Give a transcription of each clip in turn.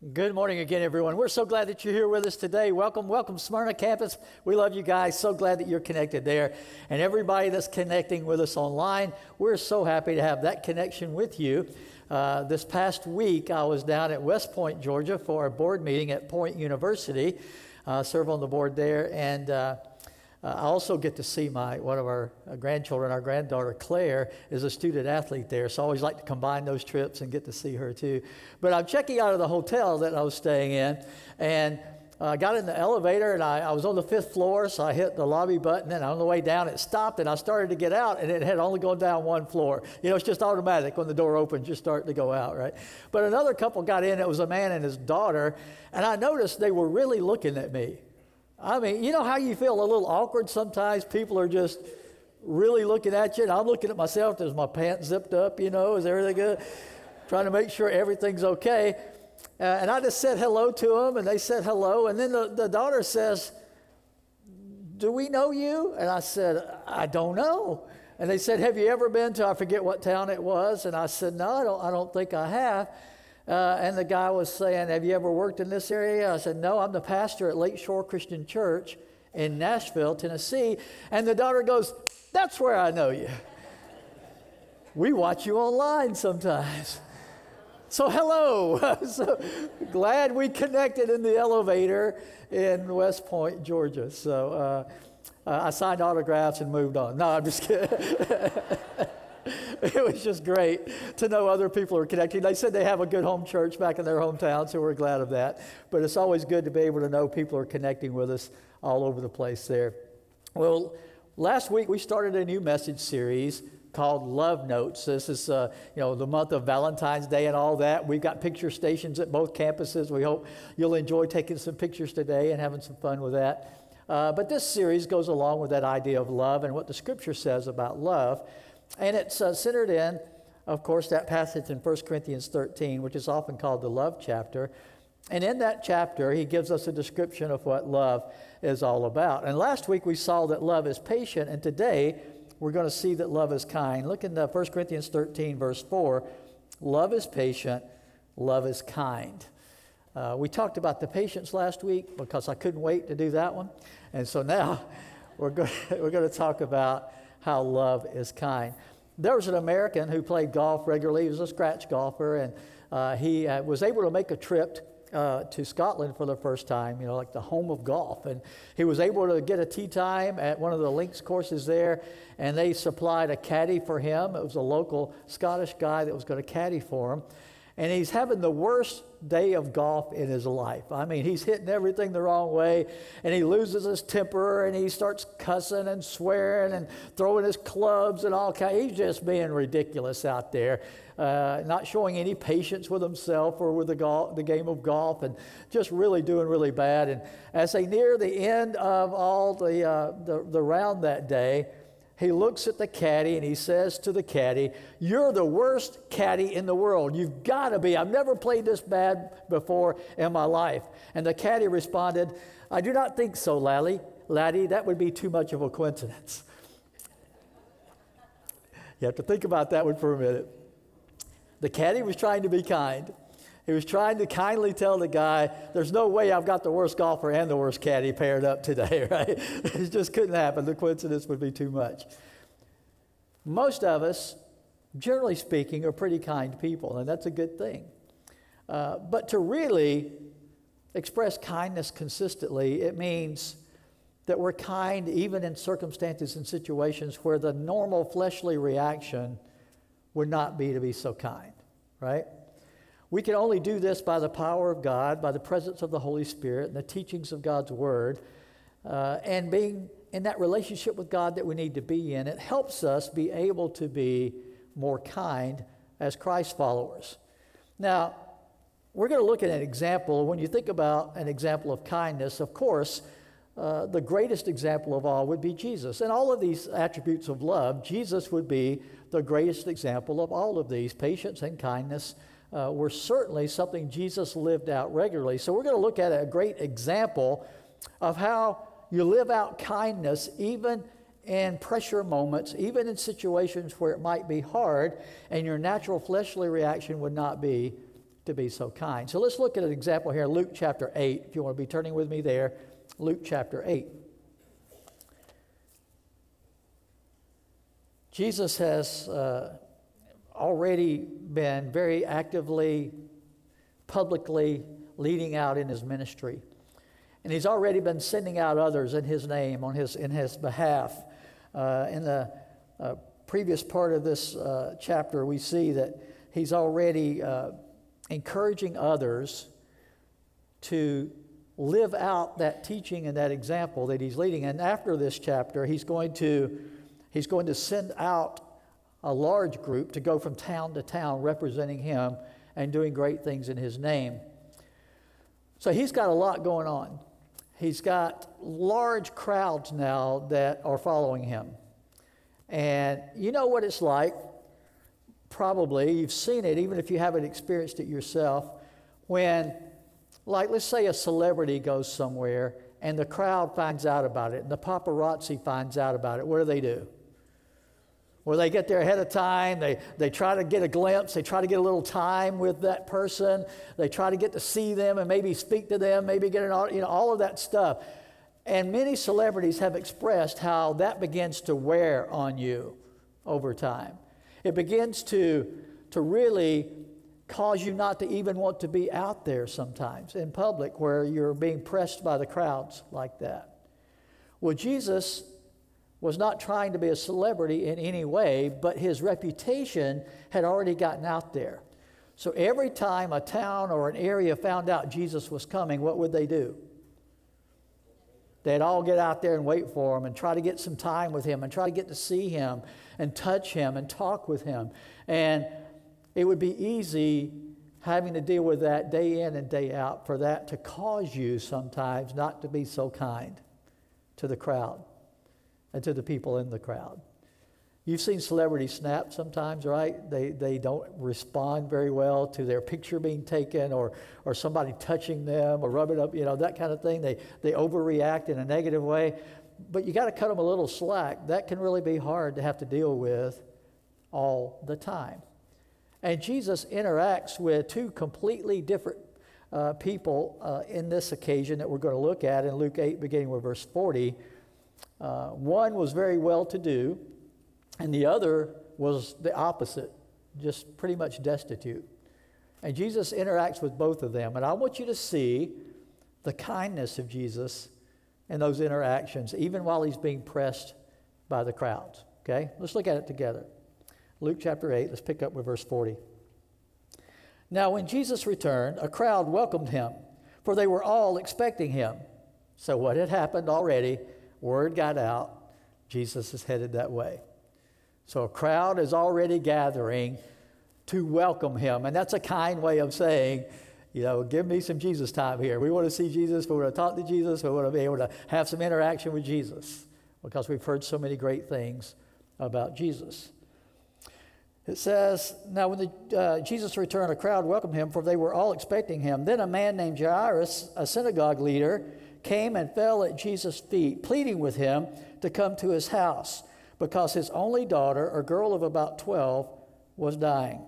Good morning again, everyone. We're so glad that you're here with us today. Welcome, welcome, Smyrna campus. We love you guys. So glad that you're connected there. And everybody that's connecting with us online, we're so happy to have that connection with you. Uh, this past week, I was down at West Point, Georgia for a board meeting at Point University, uh, serve on the board there. And uh, uh, I also get to see my one of our uh, grandchildren, our granddaughter Claire, is a student athlete there. So I always like to combine those trips and get to see her too. But I'm checking out of the hotel that I was staying in, and I uh, got in the elevator and I, I, was on the fifth floor, so I hit the lobby button, and on the way down it stopped, and I started to get out, and it had only gone down one floor. You know, it's just automatic when the door opens, you start to go out, right? But another couple got in. It was a man and his daughter, and I noticed they were really looking at me. I mean, you know how you feel a little awkward sometimes? People are just really looking at you, and I'm looking at myself. Is my pants zipped up? You know, is everything good? Trying to make sure everything's okay. Uh, and I just said hello to them, and they said hello. And then the, the daughter says, Do we know you? And I said, I don't know. And they said, Have you ever been to, I forget what town it was? And I said, No, I don't, I don't think I have. Uh, and the guy was saying, Have you ever worked in this area? I said, No, I'm the pastor at Lakeshore Christian Church in Nashville, Tennessee. And the daughter goes, That's where I know you. we watch you online sometimes. So, hello. so glad we connected in the elevator in West Point, Georgia. So, uh, uh, I signed autographs and moved on. No, I'm just kidding. it was just great to know other people are connecting. They said they have a good home church back in their hometown, so we're glad of that. But it's always good to be able to know people are connecting with us all over the place there. Well, last week we started a new message series called Love Notes. This is, uh, you know, the month of Valentine's Day and all that. We've got picture stations at both campuses. We hope you'll enjoy taking some pictures today and having some fun with that. Uh, but this series goes along with that idea of love and what the Scripture says about love. And it's uh, centered in, of course, that passage in 1 Corinthians 13, which is often called the love chapter. And in that chapter, he gives us a description of what love is all about. And last week we saw that love is patient, and today we're going to see that love is kind. Look in 1 Corinthians 13, verse 4. Love is patient, love is kind. Uh, we talked about the patience last week because I couldn't wait to do that one. And so now we're going, we're going to talk about how love is kind. There was an American who played golf regularly. He was a scratch golfer, and uh, he uh, was able to make a trip uh, to Scotland for the first time, you know, like the home of golf. And he was able to get a tee time at one of the links courses there, and they supplied a caddy for him. It was a local Scottish guy that was going to caddy for him. And he's having the worst day of golf in his life. I mean, he's hitting everything the wrong way, and he loses his temper, and he starts cussing and swearing and throwing his clubs and all kinds. He's just being ridiculous out there, uh, not showing any patience with himself or with the, golf, the game of golf, and just really doing really bad. And as they near the end of all the, uh, the, the round that day, he looks at the caddy and he says to the caddy, You're the worst caddy in the world. You've got to be. I've never played this bad before in my life. And the caddy responded, I do not think so, laddie. Laddie, that would be too much of a coincidence. You have to think about that one for a minute. The caddy was trying to be kind. He was trying to kindly tell the guy, There's no way I've got the worst golfer and the worst caddy paired up today, right? it just couldn't happen. The coincidence would be too much. Most of us, generally speaking, are pretty kind people, and that's a good thing. Uh, but to really express kindness consistently, it means that we're kind even in circumstances and situations where the normal fleshly reaction would not be to be so kind, right? We can only do this by the power of God, by the presence of the Holy Spirit, and the teachings of God's Word, uh, and being in that relationship with God that we need to be in. It helps us be able to be more kind as Christ followers. Now, we're going to look at an example. When you think about an example of kindness, of course, uh, the greatest example of all would be Jesus. And all of these attributes of love, Jesus would be the greatest example of all of these patience and kindness uh, were certainly something Jesus lived out regularly. So we're going to look at a great example of how you live out kindness even in pressure moments, even in situations where it might be hard and your natural fleshly reaction would not be to be so kind. So let's look at an example here, Luke chapter 8, if you want to be turning with me there. Luke chapter 8. Jesus has uh, already been very actively, publicly leading out in his ministry. And he's already been sending out others in his name, on his, in his behalf. Uh, in the uh, previous part of this uh, chapter, we see that he's already uh, encouraging others to live out that teaching and that example that he's leading. And after this chapter, he's going to, he's going to send out a large group to go from town to town representing him and doing great things in his name. So he's got a lot going on. He's got large crowds now that are following him. And you know what it's like probably, you've seen it, even if you haven't experienced it yourself, when, like, let's say a celebrity goes somewhere and the crowd finds out about it and the paparazzi finds out about it. What do they do? Well, they get there ahead of time. They, they try to get a glimpse. They try to get a little time with that person. They try to get to see them and maybe speak to them, maybe get an, you know, all of that stuff. And many celebrities have expressed how that begins to wear on you over time. It begins to, to really cause you not to even want to be out there sometimes in public where you're being pressed by the crowds like that. Well, Jesus was not trying to be a celebrity in any way, but his reputation had already gotten out there. So every time a town or an area found out Jesus was coming, what would they do? They'd all get out there and wait for him and try to get some time with him and try to get to see him and touch him and talk with him. And it would be easy having to deal with that day in and day out for that to cause you sometimes not to be so kind to the crowd and to the people in the crowd. You've seen celebrities snap sometimes, right? They, they don't respond very well to their picture being taken or, or somebody touching them or rubbing up, you know, that kind of thing. They, they overreact in a negative way. But you got to cut them a little slack. That can really be hard to have to deal with all the time. And Jesus interacts with two completely different uh, people uh, in this occasion that we're going to look at in Luke 8, beginning with verse 40. Uh, one was very well to do and the other was the opposite, just pretty much destitute. And Jesus interacts with both of them. And I want you to see the kindness of Jesus in those interactions, even while he's being pressed by the crowds. Okay? Let's look at it together. Luke chapter 8, let's pick up with verse 40. Now, when Jesus returned, a crowd welcomed him, for they were all expecting him. So, what had happened already, word got out, Jesus is headed that way. So a crowd is already gathering to welcome him. And that's a kind way of saying, you know, give me some Jesus time here. We want to see Jesus. We want to talk to Jesus. We want to be able to have some interaction with Jesus because we've heard so many great things about Jesus. It says, Now when the, uh, Jesus returned, a crowd welcomed him, for they were all expecting him. Then a man named Jairus, a synagogue leader, came and fell at Jesus' feet, pleading with him to come to his house because his only daughter, a girl of about 12, was dying.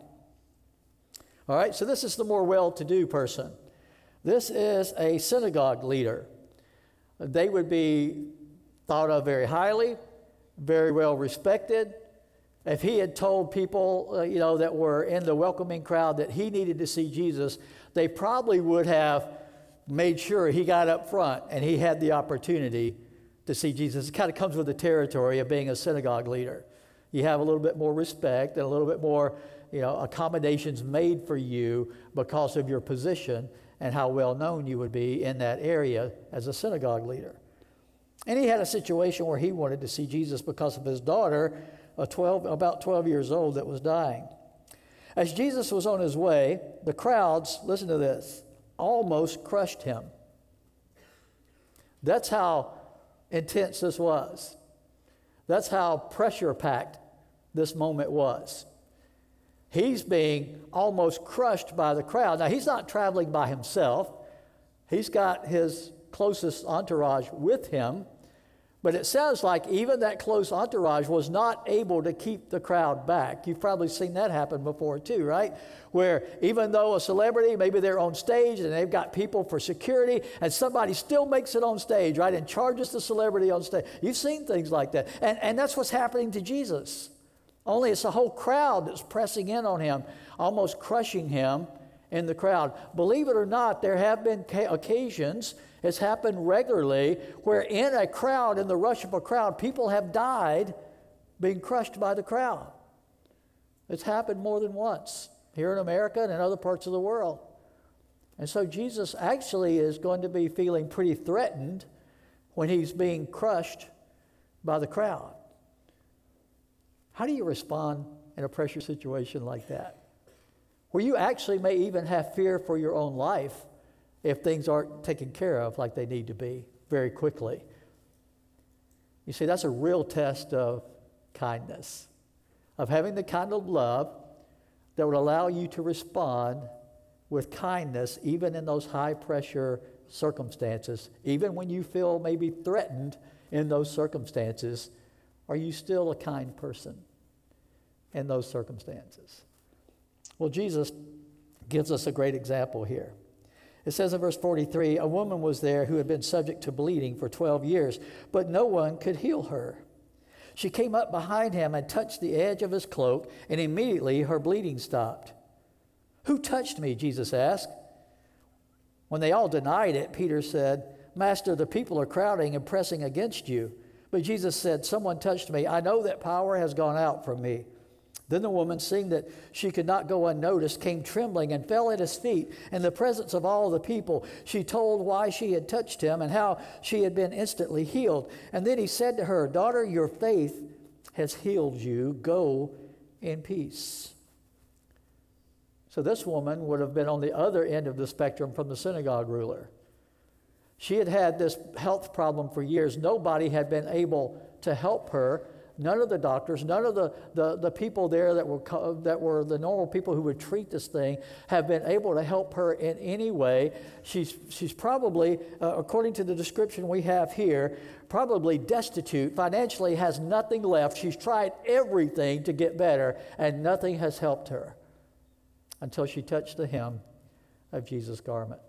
All right, so this is the more well to do person. This is a synagogue leader. They would be thought of very highly, very well respected. If he had told people, uh, you know, that were in the welcoming crowd that he needed to see Jesus, they probably would have made sure he got up front and he had the opportunity to see Jesus. It kind of comes with the territory of being a synagogue leader. You have a little bit more respect and a little bit more, you know, accommodations made for you because of your position and how well known you would be in that area as a synagogue leader. And he had a situation where he wanted to see Jesus because of his daughter, a 12, about 12 years old, that was dying. As Jesus was on his way, the crowds, listen to this, almost crushed him. That's how intense this was. That's how pressure packed this moment was. He's being almost crushed by the crowd. Now, he's not traveling by himself, he's got his closest entourage with him, But it sounds like even that close entourage was not able to keep the crowd back. You've probably seen that happen before too, right? Where even though a celebrity, maybe they're on stage and they've got people for security, and somebody still makes it on stage, right, and charges the celebrity on stage. You've seen things like that. And, and that's what's happening to Jesus. Only it's a whole crowd that's pressing in on him, almost crushing him in the crowd. Believe it or not, there have been occasions it's happened regularly where, in a crowd, in the rush of a crowd, people have died being crushed by the crowd. It's happened more than once here in America and in other parts of the world. And so Jesus actually is going to be feeling pretty threatened when he's being crushed by the crowd. How do you respond in a pressure situation like that? Where you actually may even have fear for your own life if things aren't taken care of like they need to be very quickly. You see, that's a real test of kindness, of having the kind of love that would allow you to respond with kindness even in those high pressure circumstances, even when you feel maybe threatened in those circumstances. Are you still a kind person in those circumstances? Well, Jesus gives us a great example here. It says in verse 43 A woman was there who had been subject to bleeding for 12 years, but no one could heal her. She came up behind him and touched the edge of his cloak, and immediately her bleeding stopped. Who touched me? Jesus asked. When they all denied it, Peter said, Master, the people are crowding and pressing against you. But Jesus said, Someone touched me. I know that power has gone out from me. Then the woman, seeing that she could not go unnoticed, came trembling and fell at his feet in the presence of all the people. She told why she had touched him and how she had been instantly healed. And then he said to her, Daughter, your faith has healed you. Go in peace. So this woman would have been on the other end of the spectrum from the synagogue ruler. She had had this health problem for years. Nobody had been able to help her None of the doctors, none of the, the, the people there that were, that were the normal people who would treat this thing have been able to help her in any way. She's, she's probably, uh, according to the description we have here, probably destitute, financially has nothing left. She's tried everything to get better, and nothing has helped her until she touched the hem of Jesus' garment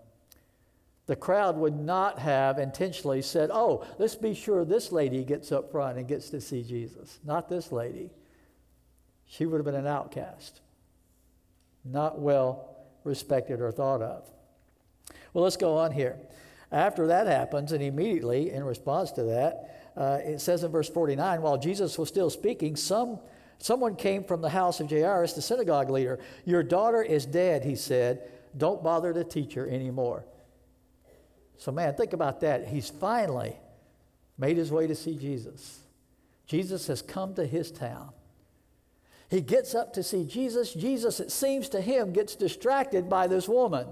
the crowd would not have intentionally said, Oh, let's be sure this lady gets up front and gets to see Jesus. Not this lady. She would have been an outcast, not well respected or thought of. Well, let's go on here. After that happens, and immediately in response to that, uh, it says in verse 49 while Jesus was still speaking, some, someone came from the house of Jairus, the synagogue leader. Your daughter is dead, he said. Don't bother to teach her anymore. So, man, think about that. He's finally made his way to see Jesus. Jesus has come to his town. He gets up to see Jesus. Jesus, it seems to him, gets distracted by this woman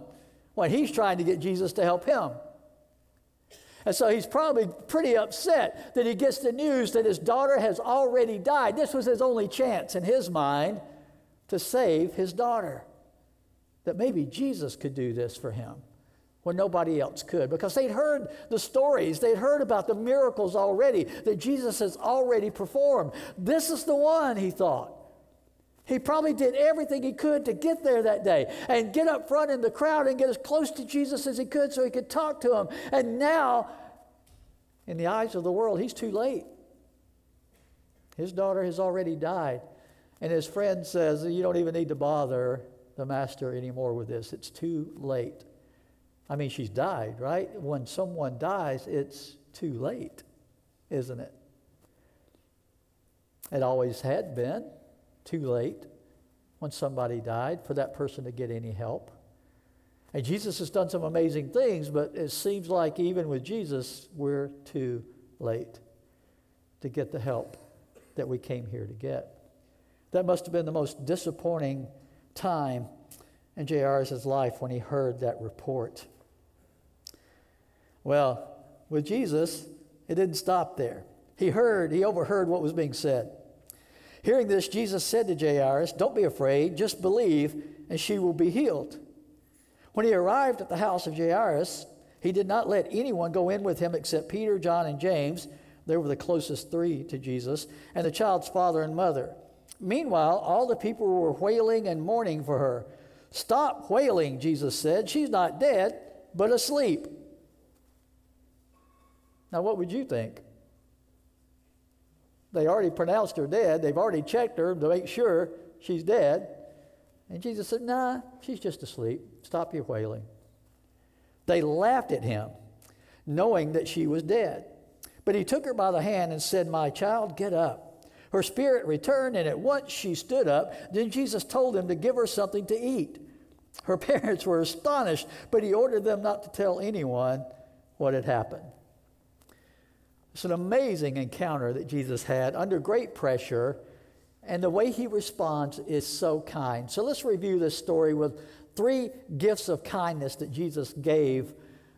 when he's trying to get Jesus to help him. And so he's probably pretty upset that he gets the news that his daughter has already died. This was his only chance in his mind to save his daughter. That maybe Jesus could do this for him when nobody else could because they'd heard the stories, they'd heard about the miracles already that Jesus has already performed. This is the one, he thought. He probably did everything he could to get there that day and get up front in the crowd and get as close to Jesus as he could so he could talk to him. And now, in the eyes of the world, he's too late. His daughter has already died. And his friend says, You don't even need to bother the master anymore with this. It's too late. I mean, she's died, right? When someone dies, it's too late, isn't it? It always had been too late when somebody died for that person to get any help. And Jesus has done some amazing things, but it seems like even with Jesus, we're too late to get the help that we came here to get. That must have been the most disappointing time in Jairus' life when he heard that report. Well, with Jesus, it didn't stop there. He heard, he overheard what was being said. Hearing this, Jesus said to Jairus, Don't be afraid, just believe, and she will be healed. When he arrived at the house of Jairus, he did not let anyone go in with him except Peter, John, and James. They were the closest three to Jesus, and the child's father and mother. Meanwhile, all the people were wailing and mourning for her. Stop wailing, Jesus said. She's not dead, but asleep. Now, what would you think? They already pronounced her dead. They've already checked her to make sure she's dead. And Jesus said, Nah, she's just asleep. Stop your wailing. They laughed at him, knowing that she was dead. But he took her by the hand and said, My child, get up. Her spirit returned, and at once she stood up. Then Jesus told them to give her something to eat. Her parents were astonished, but he ordered them not to tell anyone what had happened. It's an amazing encounter that Jesus had under great pressure, and the way he responds is so kind. So let's review this story with three gifts of kindness that Jesus gave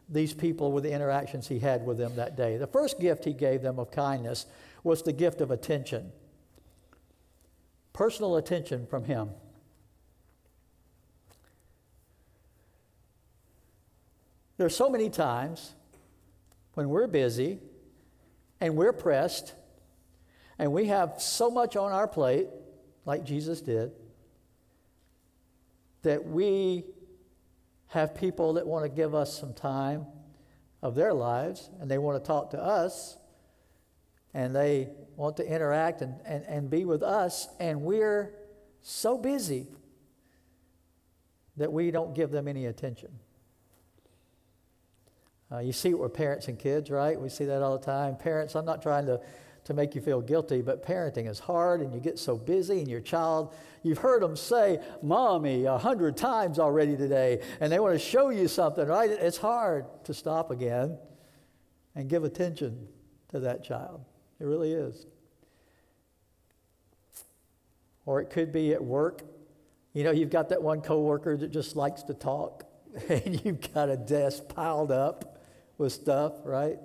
these people with the interactions he had with them that day. The first gift he gave them of kindness was the gift of attention personal attention from Him. There are so many times when we're busy and we're pressed and we have so much on our plate, like Jesus did, that we have people that want to give us some time of their lives and they want to talk to us and they want to interact and, and, and be with us, and we're so busy that we don't give them any attention. Uh, you see it with parents and kids, right? We see that all the time. Parents, I'm not trying to, to make you feel guilty, but parenting is hard and you get so busy, and your child, you've heard them say, Mommy, a hundred times already today, and they want to show you something, right? It's hard to stop again and give attention to that child. It really is. Or it could be at work. You know, you've got that one coworker that just likes to talk, and you've got a desk piled up with stuff, right?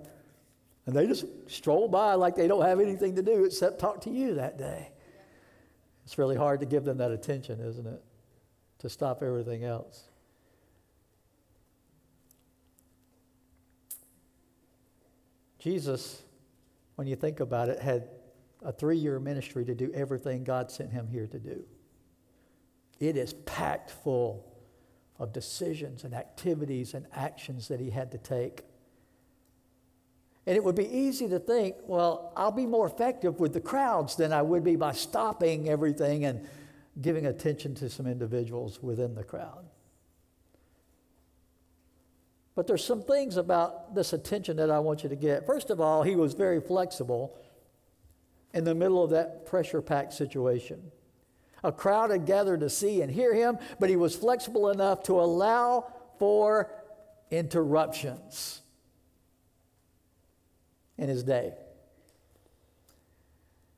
And they just stroll by like they don't have anything to do except talk to you that day. It's really hard to give them that attention, isn't it? To stop everything else. Jesus when you think about it, had a three year ministry to do everything God sent him here to do. It is packed full of decisions and activities and actions that he had to take. And it would be easy to think, well, I'll be more effective with the crowds than I would be by stopping everything and giving attention to some individuals within the crowd. But there's some things about this attention that I want you to get. First of all, he was very flexible in the middle of that pressure packed situation. A crowd had gathered to see and hear him, but he was flexible enough to allow for interruptions in his day.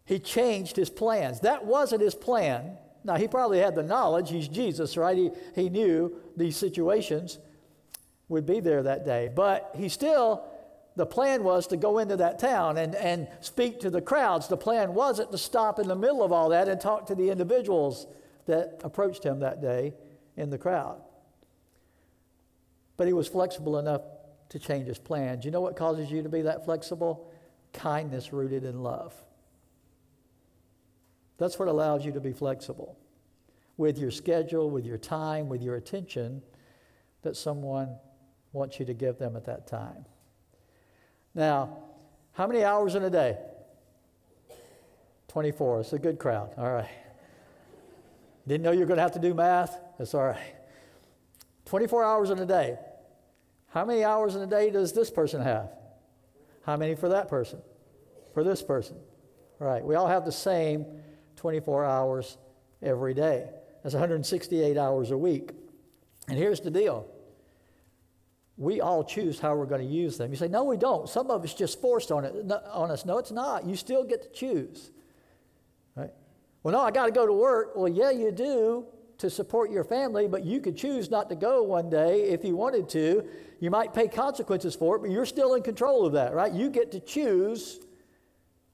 He changed his plans. That wasn't his plan. Now, he probably had the knowledge. He's Jesus, right? He, he knew these situations would be there that day. But he still, the plan was to go into that town and, and speak to the crowds. The plan wasn't to stop in the middle of all that and talk to the individuals that approached him that day in the crowd. But he was flexible enough to change his plans. You know what causes you to be that flexible? Kindness rooted in love. That's what allows you to be flexible with your schedule, with your time, with your attention that someone wants you to give them at that time. Now, how many hours in a day? 24. It's a good crowd. All right. Didn't know you were going to have to do math? That's all right. 24 hours in a day. How many hours in a day does this person have? How many for that person? For this person. Right. We all have the same 24 hours every day. That's 168 hours a week. And here's the deal we all choose how we're going to use them. You say, no, we don't. Some of it's just forced on, it, on us. No, it's not. You still get to choose. Right? Well, no, I got to go to work. Well, yeah, you do to support your family, but you could choose not to go one day if you wanted to. You might pay consequences for it, but you're still in control of that, right? You get to choose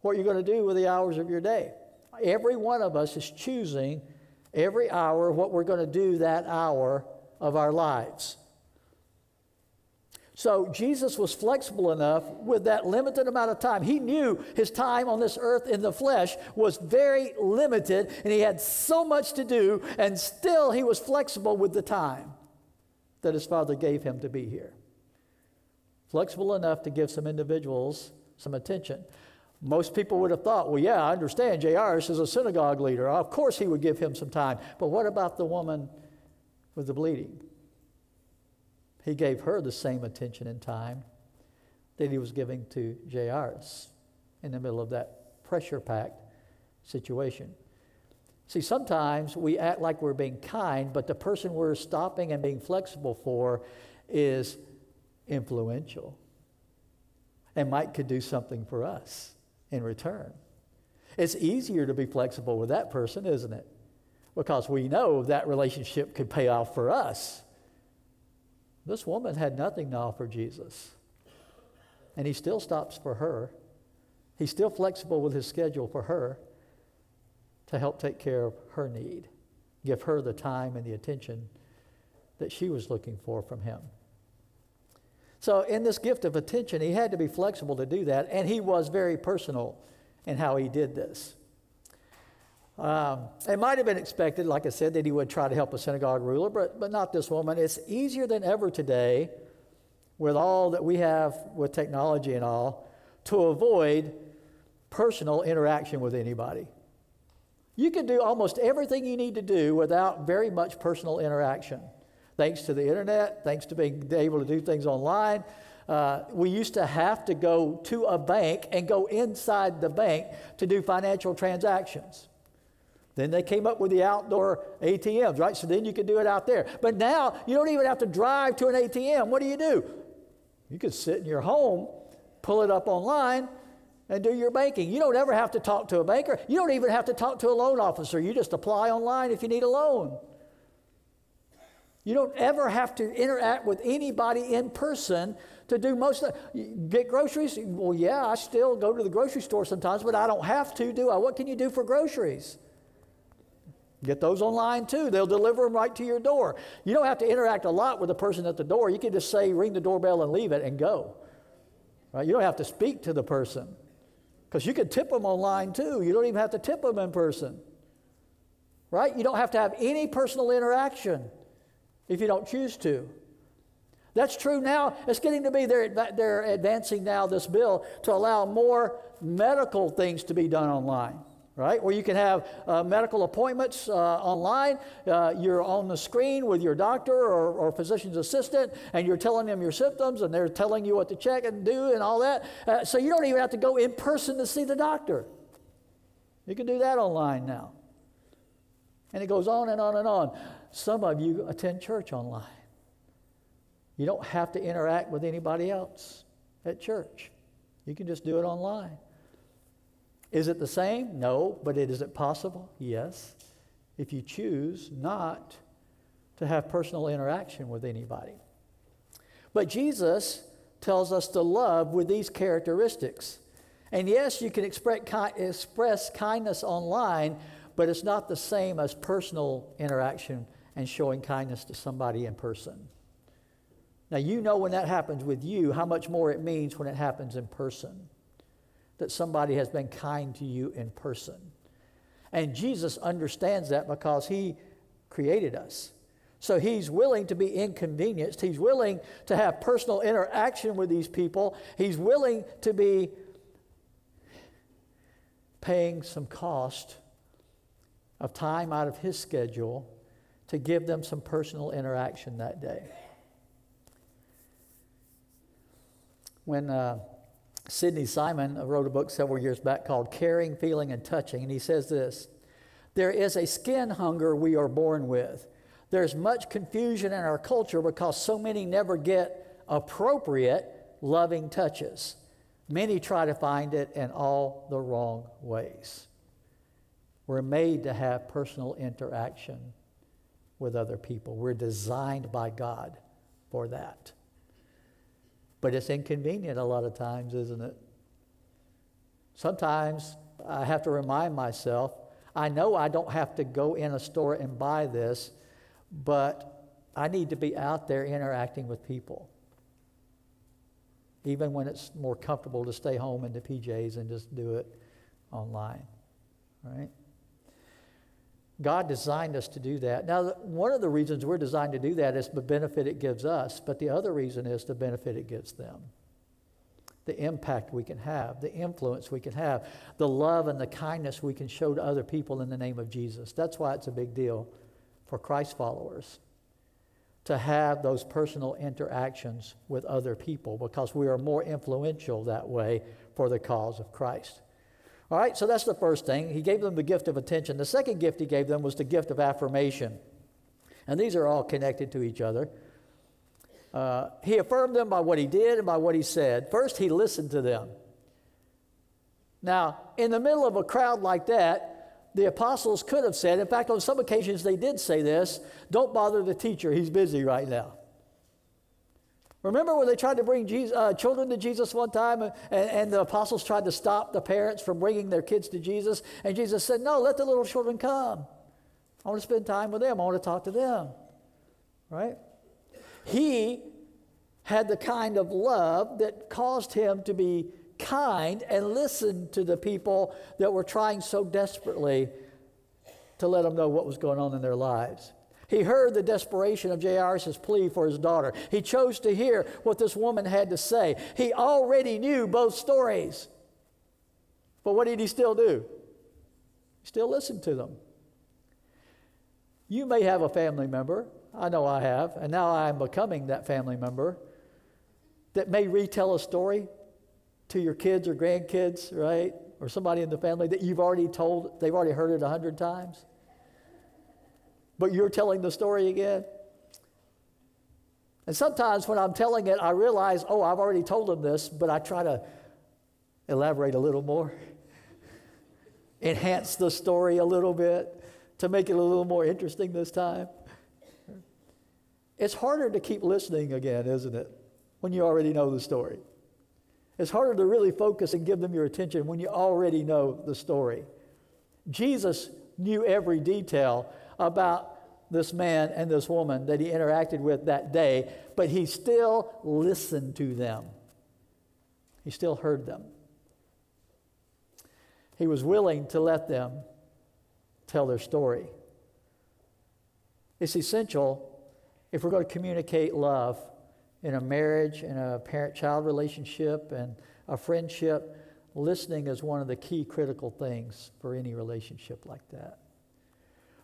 what you're going to do with the hours of your day. Every one of us is choosing every hour what we're going to do that hour of our lives. So Jesus was flexible enough with that limited amount of time. He knew his time on this earth in the flesh was very limited, and he had so much to do, and still he was flexible with the time that his Father gave him to be here. Flexible enough to give some individuals some attention. Most people would have thought, well, yeah, I understand Jairus is a synagogue leader. Of course he would give him some time. But what about the woman with the bleeding? He gave her the same attention and time that he was giving to Jairus in the middle of that pressure packed situation. See, sometimes we act like we're being kind, but the person we're stopping and being flexible for is influential and might could do something for us in return. It's easier to be flexible with that person, isn't it? Because we know that relationship could pay off for us. This woman had nothing to offer Jesus. And he still stops for her. He's still flexible with his schedule for her to help take care of her need, give her the time and the attention that she was looking for from him. So, in this gift of attention, he had to be flexible to do that, and he was very personal in how he did this. Um, it might have been expected, like I said, that he would try to help a synagogue ruler, but, but not this woman. It's easier than ever today, with all that we have with technology and all, to avoid personal interaction with anybody. You can do almost everything you need to do without very much personal interaction. Thanks to the internet, thanks to being able to do things online. Uh, we used to have to go to a bank and go inside the bank to do financial transactions. Then they came up with the outdoor ATMs, right? So then you could do it out there. But now you don't even have to drive to an ATM. What do you do? You could sit in your home, pull it up online, and do your banking. You don't ever have to talk to a banker. You don't even have to talk to a loan officer. You just apply online if you need a loan. You don't ever have to interact with anybody in person to do most of it. Get groceries? Well, yeah, I still go to the grocery store sometimes, but I don't have to, do I? What can you do for groceries? Get those online too. They'll deliver them right to your door. You don't have to interact a lot with the person at the door. You can just say, ring the doorbell and leave it and go. Right? You don't have to speak to the person because you can tip them online too. You don't even have to tip them in person. Right? You don't have to have any personal interaction if you don't choose to. That's true now. It's getting to be, they're, they're advancing now this bill to allow more medical things to be done online right? Where you can have uh, medical appointments uh, online. Uh, you're on the screen with your doctor or, or, physician's assistant, and you're telling them your symptoms, and they're telling you what to check and do and all that. Uh, so you don't even have to go in person to see the doctor. You can do that online now. And it goes on and on and on. Some of you attend church online. You don't have to interact with anybody else at church. You can just do it online. Is it the same? No, but it, is it possible? Yes. If you choose not to have personal interaction with anybody. But Jesus tells us to love with these characteristics. And yes, you can express, express kindness online, but it's not the same as personal interaction and showing kindness to somebody in person. Now, you know when that happens with you, how much more it means when it happens in person that somebody has been kind to you in person. And Jesus understands that because he created us. So he's willing to be inconvenienced. He's willing to have personal interaction with these people. He's willing to be paying some cost of time out of his schedule to give them some personal interaction that day. When uh, Sidney Simon wrote a book several years back called Caring, Feeling, and Touching, and he says this There is a skin hunger we are born with. There's much confusion in our culture because so many never get appropriate, loving touches. Many try to find it in all the wrong ways. We're made to have personal interaction with other people. We're designed by God for that. But it's inconvenient a lot of times, isn't it? Sometimes I have to remind myself I know I don't have to go in a store and buy this, but I need to be out there interacting with people. even when it's more comfortable to stay home in the PJs and just do it online. Right? God designed us to do that. Now, one of the reasons we're designed to do that is the benefit it gives us, but the other reason is the benefit it gives them. The impact we can have, the influence we can have, the love and the kindness we can show to other people in the name of Jesus. That's why it's a big deal for Christ followers to have those personal interactions with other people because we are more influential that way for the cause of Christ. All right, so that's the first thing. He gave them the gift of attention. The second gift he gave them was the gift of affirmation. And these are all connected to each other. Uh, he affirmed them by what he did and by what he said. First, he listened to them. Now, in the middle of a crowd like that, the apostles could have said, in fact, on some occasions they did say this don't bother the teacher, he's busy right now. Remember when they tried to bring Jesus, uh, children to Jesus one time and, and, the apostles tried to stop the parents from bringing their kids to Jesus? And Jesus said, No, let the little children come. I want to spend time with them, I want to talk to them. Right? He had the kind of love that caused him to be kind and listen to the people that were trying so desperately to let them know what was going on in their lives. He heard the desperation of Jairus' plea for his daughter. He chose to hear what this woman had to say. He already knew both stories. But what did he still do? He still listened to them. You may have a family member, I know I have, and now I'm becoming that family member, that may retell a story to your kids or grandkids, right? Or somebody in the family that you've already told, they've already heard it a hundred times but you're telling the story again. And sometimes when I'm telling it, I realize, oh, I've already told them this, but I try to elaborate a little more, enhance the story a little bit to make it a little more interesting this time. It's harder to keep listening again, isn't it, when you already know the story? It's harder to really focus and give them your attention when you already know the story. Jesus knew every detail about this man and this woman that he interacted with that day, but he still listened to them. He still heard them. He was willing to let them tell their story. It's essential if we're going to communicate love in a marriage, in a parent child relationship, and a friendship. Listening is one of the key critical things for any relationship like that.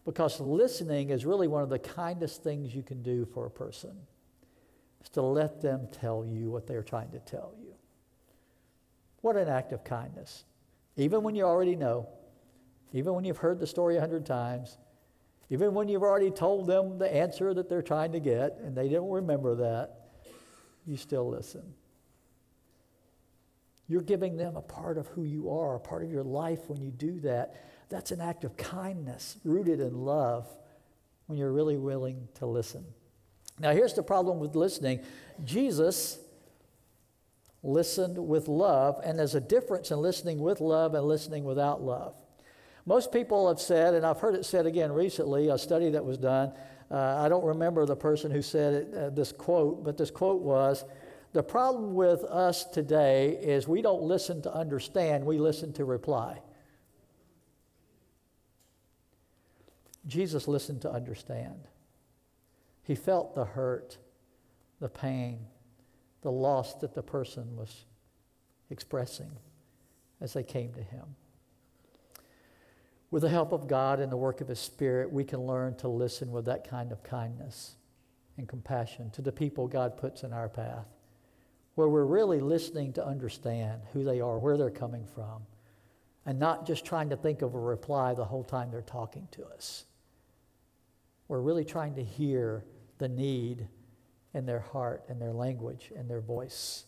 Because listening is really one of the kindest things you can do for a person, is to let them tell you what they're trying to tell you. What an act of kindness. Even when you already know, even when you've heard the story a hundred times, even when you've already told them the answer that they're trying to get and they don't remember that, you still listen. You're giving them a part of who you are, a part of your life when you do that. That's an act of kindness rooted in love when you're really willing to listen. Now, here's the problem with listening Jesus listened with love, and there's a difference in listening with love and listening without love. Most people have said, and I've heard it said again recently, a study that was done. Uh, I don't remember the person who said it, uh, this quote, but this quote was The problem with us today is we don't listen to understand, we listen to reply. Jesus listened to understand. He felt the hurt, the pain, the loss that the person was expressing as they came to him. With the help of God and the work of His Spirit, we can learn to listen with that kind of kindness and compassion to the people God puts in our path, where we're really listening to understand who they are, where they're coming from, and not just trying to think of a reply the whole time they're talking to us. We're really trying to hear the need in their heart and their language and their voice.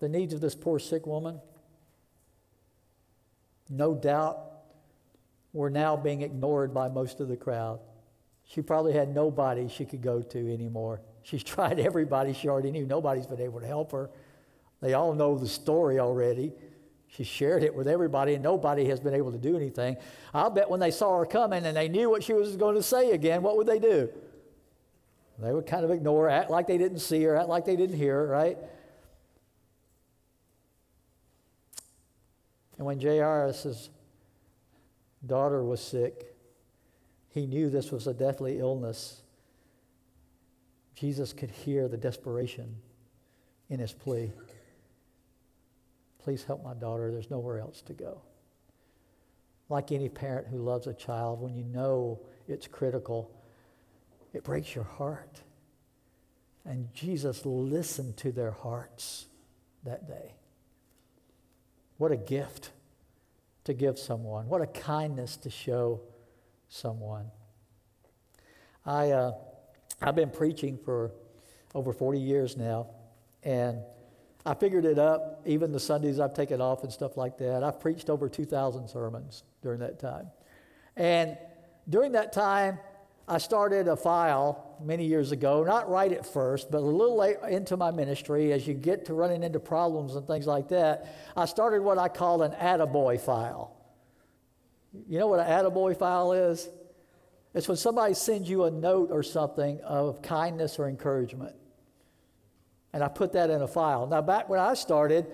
The needs of this poor sick woman, no doubt, were now being ignored by most of the crowd. She probably had nobody she could go to anymore. She's tried everybody she already knew. Nobody's been able to help her. They all know the story already. She shared it with everybody, and nobody has been able to do anything. I'll bet when they saw her coming and they knew what she was going to say again, what would they do? They would kind of ignore, her, act like they didn't see her, act like they didn't hear her, right? And when Jairus' daughter was sick, he knew this was a deathly illness. Jesus could hear the desperation in his plea. Please help my daughter. There's nowhere else to go. Like any parent who loves a child, when you know it's critical, it breaks your heart. And Jesus listened to their hearts that day. What a gift to give someone. What a kindness to show someone. I, uh, I've been preaching for over 40 years now, and I figured it up, even the Sundays I've taken off and stuff like that. I've preached over 2,000 sermons during that time. And during that time, I started a file many years ago, not right at first, but a little late into my ministry, as you get to running into problems and things like that, I started what I call an attaboy file. You know what an attaboy file is? It's when somebody sends you a note or something of kindness or encouragement. And I put that in a file. Now, back when I started,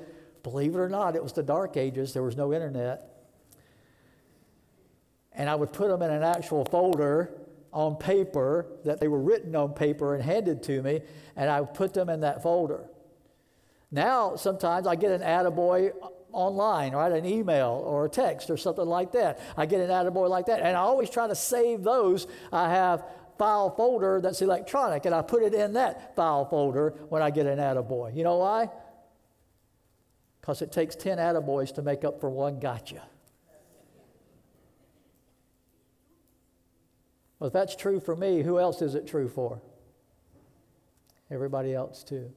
believe it or not, it was the dark ages, there was no internet. And I would put them in an actual folder on paper, that they were written on paper and handed to me, and I would put them in that folder. Now, sometimes I get an attaboy online, right? An email or a text or something like that. I get an attaboy like that. And I always try to save those. I have file folder that's electronic, and I put it in that file folder when I get an attaboy. You know why? Because it takes 10 attaboys to make up for one gotcha. Well, if that's true for me, who else is it true for? Everybody else, too.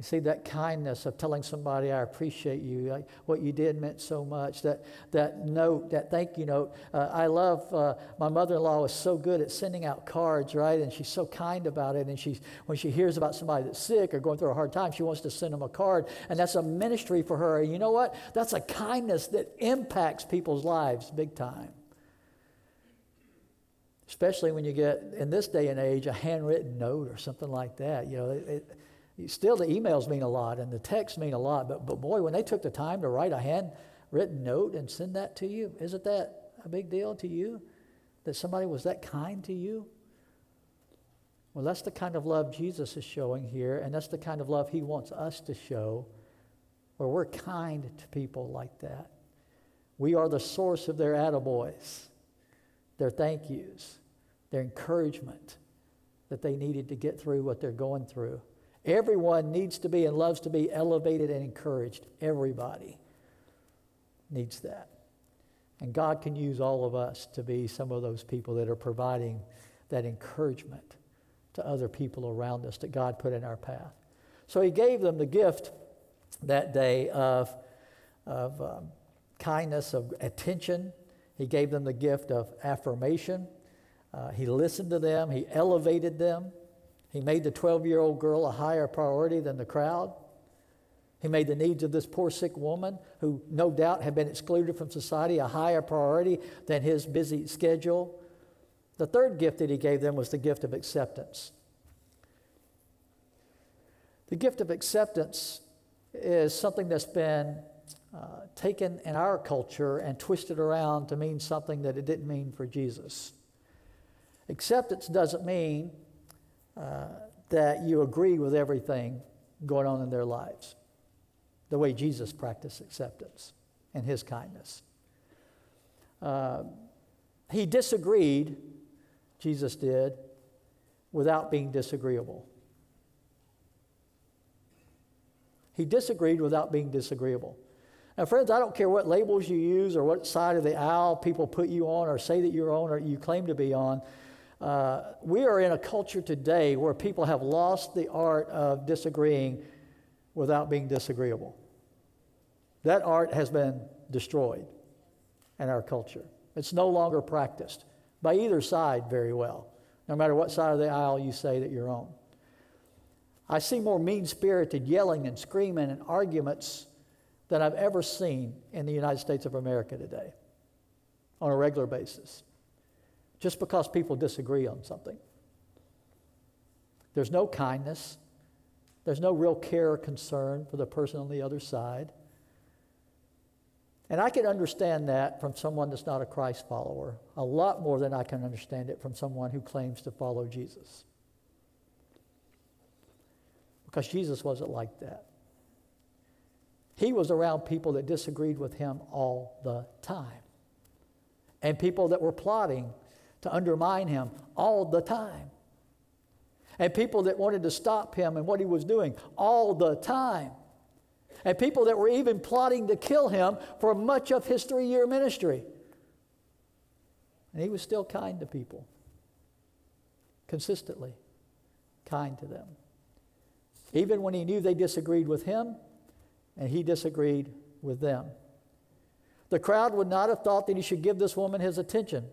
You see that kindness of telling somebody, I appreciate you, I, what you did meant so much. That, that note, that thank you note. Uh, I love, uh, my mother in law is so good at sending out cards, right? And she's so kind about it. And she's, when she hears about somebody that's sick or going through a hard time, she wants to send them a card. And that's a ministry for her. And you know what? That's a kindness that impacts people's lives big time. Especially when you get, in this day and age, a handwritten note or something like that. You know, it, it, Still, the emails mean a lot and the texts mean a lot, but, but boy, when they took the time to write a handwritten note and send that to you, isn't that a big deal to you? That somebody was that kind to you? Well, that's the kind of love Jesus is showing here, and that's the kind of love he wants us to show, where we're kind to people like that. We are the source of their attaboys, their thank yous, their encouragement that they needed to get through what they're going through. Everyone needs to be and loves to be elevated and encouraged. Everybody needs that. And God can use all of us to be some of those people that are providing that encouragement to other people around us that God put in our path. So he gave them the gift that day of, of um, kindness, of attention. He gave them the gift of affirmation. Uh, he listened to them, he elevated them. He made the 12 year old girl a higher priority than the crowd. He made the needs of this poor sick woman, who no doubt had been excluded from society, a higher priority than his busy schedule. The third gift that he gave them was the gift of acceptance. The gift of acceptance is something that's been uh, taken in our culture and twisted around to mean something that it didn't mean for Jesus. Acceptance doesn't mean uh, that you agree with everything going on in their lives, the way Jesus practiced acceptance and his kindness. Uh, he disagreed, Jesus did, without being disagreeable. He disagreed without being disagreeable. Now, friends, I don't care what labels you use or what side of the aisle people put you on or say that you're on or you claim to be on. Uh, we are in a culture today where people have lost the art of disagreeing without being disagreeable. That art has been destroyed in our culture. It's no longer practiced by either side very well, no matter what side of the aisle you say that you're on. I see more mean spirited yelling and screaming and arguments than I've ever seen in the United States of America today on a regular basis just because people disagree on something. There's no kindness. There's no real care or concern for the person on the other side. And I can understand that from someone that's not a Christ follower a lot more than I can understand it from someone who claims to follow Jesus. Because Jesus wasn't like that. He was around people that disagreed with him all the time, and people that were plotting to undermine him all the time, and people that wanted to stop him and what he was doing all the time, and people that were even plotting to kill him for much of his three year ministry. And he was still kind to people, consistently kind to them. Even when he knew they disagreed with him and he disagreed with them. The crowd would not have thought that he should give this woman his attention.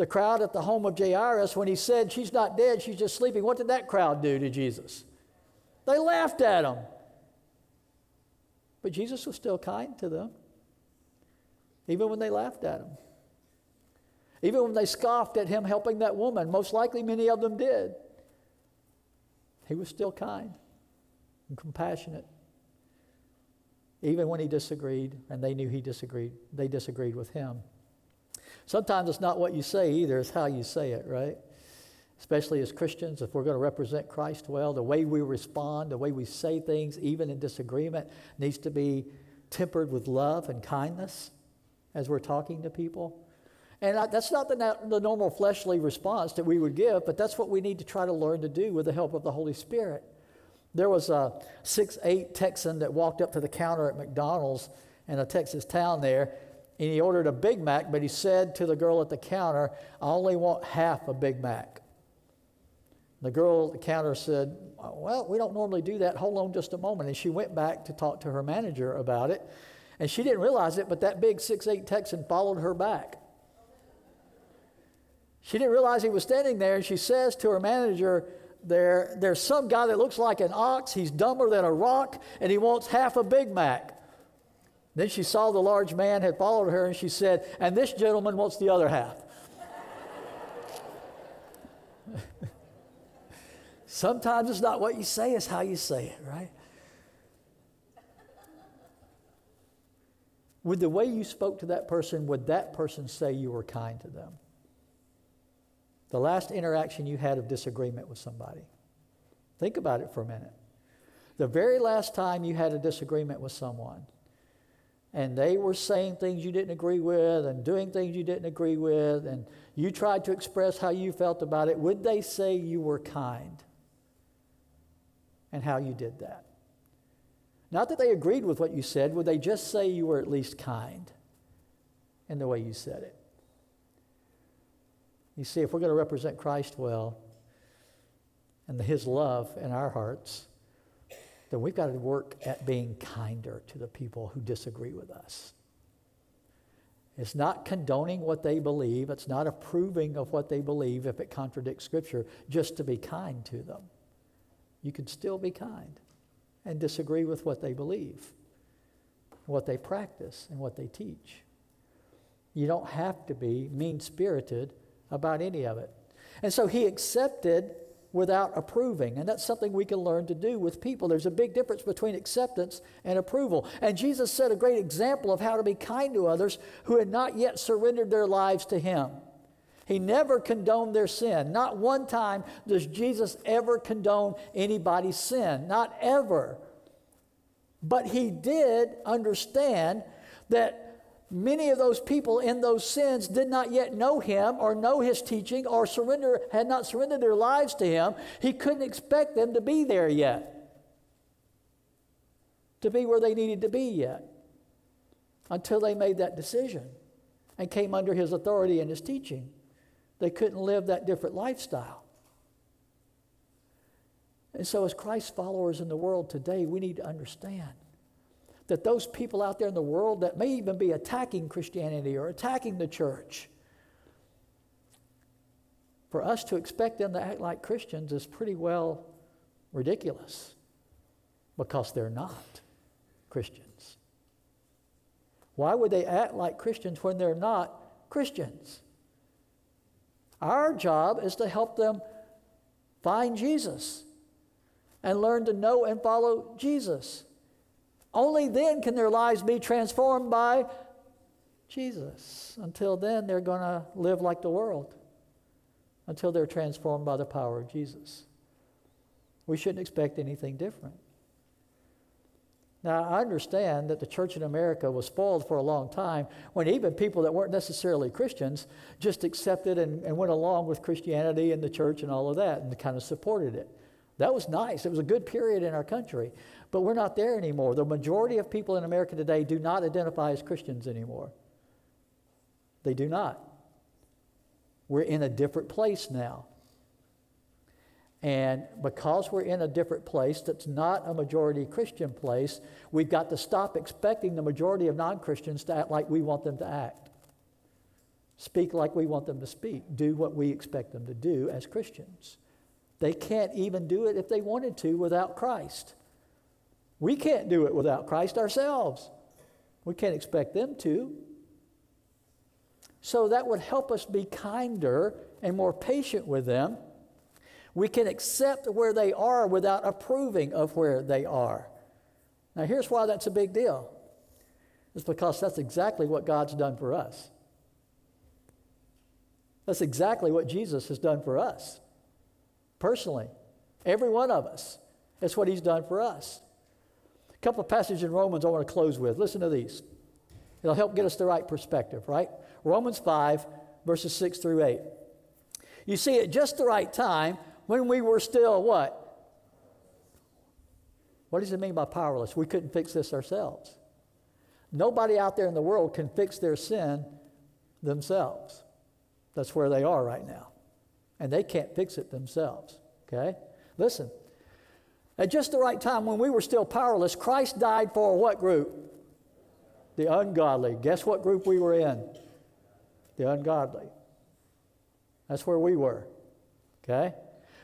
The crowd at the home of Jairus, when he said, She's not dead, she's just sleeping, what did that crowd do to Jesus? They laughed at him. But Jesus was still kind to them, even when they laughed at him. Even when they scoffed at him helping that woman, most likely many of them did, he was still kind and compassionate. Even when he disagreed, and they knew he disagreed, they disagreed with him. Sometimes it's not what you say either, it's how you say it, right? Especially as Christians, if we're going to represent Christ well, the way we respond, the way we say things, even in disagreement, needs to be tempered with love and kindness as we're talking to people. And that's not the, the normal fleshly response that we would give, but that's what we need to try to learn to do with the help of the Holy Spirit. There was a six eight Texan that walked up to the counter at McDonald's in a Texas town there, and he ordered a Big Mac, but he said to the girl at the counter, I only want half a Big Mac. The girl at the counter said, Well, we don't normally do that. Hold on just a moment. And she went back to talk to her manager about it. And she didn't realize it, but that big six eight Texan followed her back. She didn't realize he was standing there, and she says to her manager, there, There's some guy that looks like an ox, he's dumber than a rock, and he wants half a Big Mac. Then she saw the large man had followed her, and she said, And this gentleman wants the other half. Sometimes it's not what you say, it's how you say it, right? With the way you spoke to that person, would that person say you were kind to them? The last interaction you had of disagreement with somebody. Think about it for a minute. The very last time you had a disagreement with someone, and they were saying things you didn't agree with and doing things you didn't agree with, and you tried to express how you felt about it, would they say you were kind? And how you did that? Not that they agreed with what you said, would they just say you were at least kind in the way you said it? You see, if we're going to represent Christ well and his love in our hearts, then we've got to work at being kinder to the people who disagree with us. It's not condoning what they believe, it's not approving of what they believe if it contradicts Scripture, just to be kind to them. You can still be kind and disagree with what they believe, what they practice, and what they teach. You don't have to be mean spirited about any of it. And so he accepted without approving. And that's something we can learn to do with people. There's a big difference between acceptance and approval. And Jesus set a great example of how to be kind to others who had not yet surrendered their lives to him. He never condoned their sin. Not one time does Jesus ever condone anybody's sin. Not ever. But he did understand that many of those people in those sins did not yet know him or know his teaching or surrender had not surrendered their lives to him. He couldn't expect them to be there yet to be where they needed to be yet until they made that decision and came under his authority and his teaching. They couldn't live that different lifestyle. And so as christ followers in the world today we need to understand that those people out there in the world that may even be attacking Christianity or attacking the church, for us to expect them to act like Christians is pretty well ridiculous because they're not Christians. Why would they act like Christians when they're not Christians? Our job is to help them Find Jesus and learn to know and follow Jesus. Only then can their lives be transformed by Jesus. Until then, they're going to live like the world until they're transformed by the power of Jesus. We shouldn't expect anything different. Now, I understand that the church in America was spoiled for a long time when even people that weren't necessarily Christians just accepted and, and, went along with Christianity and the church and all of that and kind of supported it. That was nice. It was a good period in our country. But we're not there anymore. The majority of people in America today do not identify as Christians anymore. They do not. We're in a different place now. And because we're in a different place that's not a majority Christian place, we've got to stop expecting the majority of non Christians to act like we want them to act. Speak like we want them to speak. Do what we expect them to do as Christians. They can't even do it if they wanted to without Christ. We can't do it without Christ ourselves. We can't expect them to. So that would help us be kinder and more patient with them we can accept where they are without approving of where they are. Now, here's why that's a big deal it's because that's exactly what God's done for us. That's exactly what Jesus has done for us, personally. Every one of us. That's what he's done for us. A couple of passages in Romans I want to close with. Listen to these. It'll help get us the right perspective, right? Romans 5, verses 6 through 8. You see, at just the right time, when we were still what? What does it mean by powerless? We couldn't fix this ourselves. Nobody out there in the world can fix their sin themselves. That's where they are right now. And they can't fix it themselves. Okay? Listen. At just the right time, when we were still powerless, Christ died for what group? The ungodly. Guess what group we were in? The ungodly. That's where we were. Okay?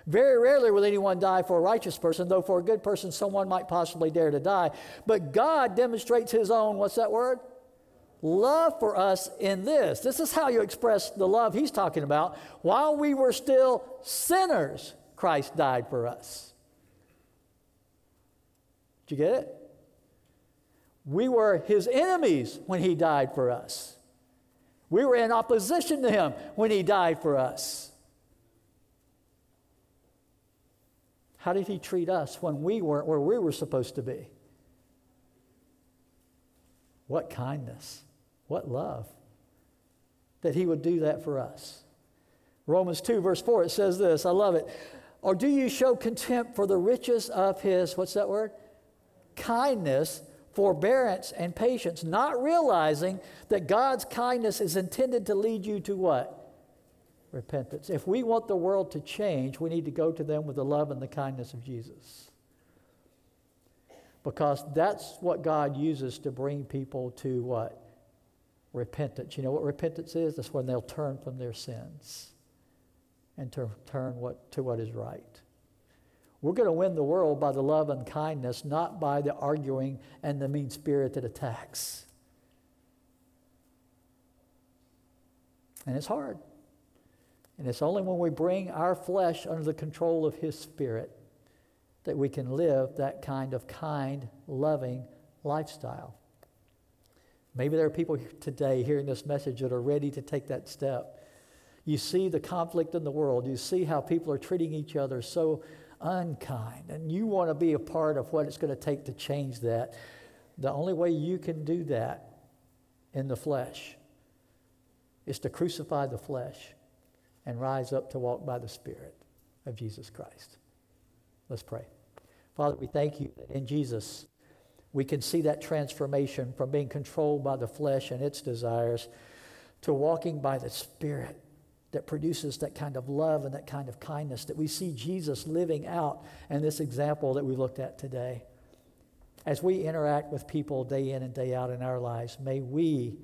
Very rarely will anyone die for a righteous person, though for a good person, someone might possibly dare to die. But God demonstrates his own, what's that word? Love for us in this. This is how you express the love he's talking about. While we were still sinners, Christ died for us. Did you get it? We were his enemies when he died for us. We were in opposition to him when he died for us. How did he treat us when we weren't where we were supposed to be? What kindness, what love that he would do that for us. Romans 2, verse 4, it says this I love it. Or do you show contempt for the riches of his, what's that word? Kindness, forbearance, and patience, not realizing that God's kindness is intended to lead you to what? repentance. If we want the world to change, we need to go to them with the love and the kindness of Jesus. Because that's what God uses to bring people to what? Repentance. You know what repentance is? That's when they'll turn from their sins and to turn what, to what is right. We're going to win the world by the love and kindness, not by the arguing and the mean spirited attacks. And it's hard. And it's only when we bring our flesh under the control of His Spirit that we can live that kind of kind, loving lifestyle. Maybe there are people today hearing this message that are ready to take that step. You see the conflict in the world, you see how people are treating each other so unkind, and you want to be a part of what it's going to take to change that. The only way you can do that in the flesh is to crucify the flesh and rise up to walk by the Spirit of Jesus Christ. Let's pray. Father, we thank you that in Jesus we can see that transformation from being controlled by the flesh and its desires to walking by the Spirit that produces that kind of love and that kind of kindness that we see Jesus living out in this example that we looked at today. As we interact with people day in and day out in our lives, may we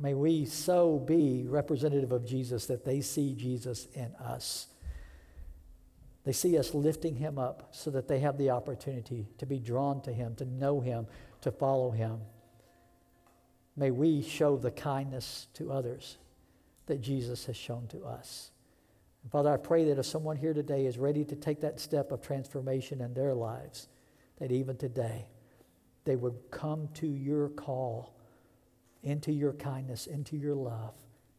May we so be representative of Jesus that they see Jesus in us. They see us lifting him up so that they have the opportunity to be drawn to him, to know him, to follow him. May we show the kindness to others that Jesus has shown to us. Father, I pray that if someone here today is ready to take that step of transformation in their lives, that even today they would come to your call, into your kindness, into your love,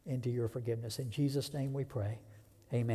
into your forgiveness. In Jesus' name we pray. Amen.